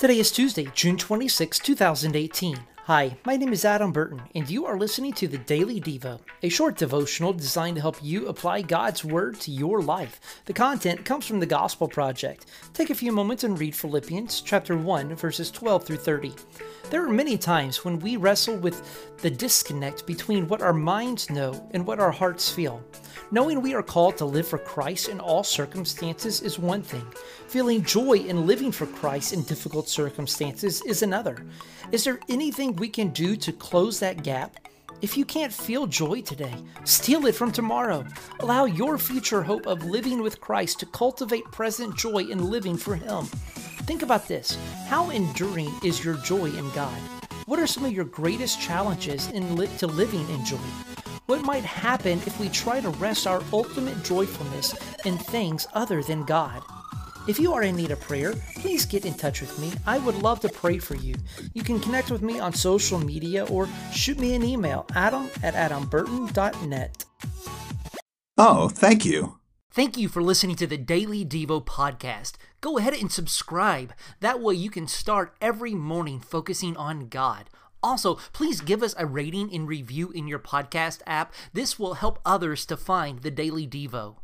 Today is Tuesday, June 26, 2018. Hi, my name is Adam Burton, and you are listening to the Daily Devo, a short devotional designed to help you apply God's Word to your life. The content comes from the Gospel Project. Take a few moments and read Philippians chapter 1, verses 12 through 30. There are many times when we wrestle with the disconnect between what our minds know and what our hearts feel. Knowing we are called to live for Christ in all circumstances is one thing. Feeling joy in living for Christ in difficult circumstances is another. Is there anything we can do to close that gap? If you can't feel joy today, steal it from tomorrow. Allow your future hope of living with Christ to cultivate present joy in living for Him. Think about this how enduring is your joy in God? What are some of your greatest challenges in li- to living in joy? What might happen if we try to rest our ultimate joyfulness in things other than God? If you are in need of prayer, please get in touch with me. I would love to pray for you. You can connect with me on social media or shoot me an email, adam at adamburton.net. Oh, thank you. Thank you for listening to the Daily Devo podcast. Go ahead and subscribe. That way you can start every morning focusing on God. Also, please give us a rating and review in your podcast app. This will help others to find the Daily Devo.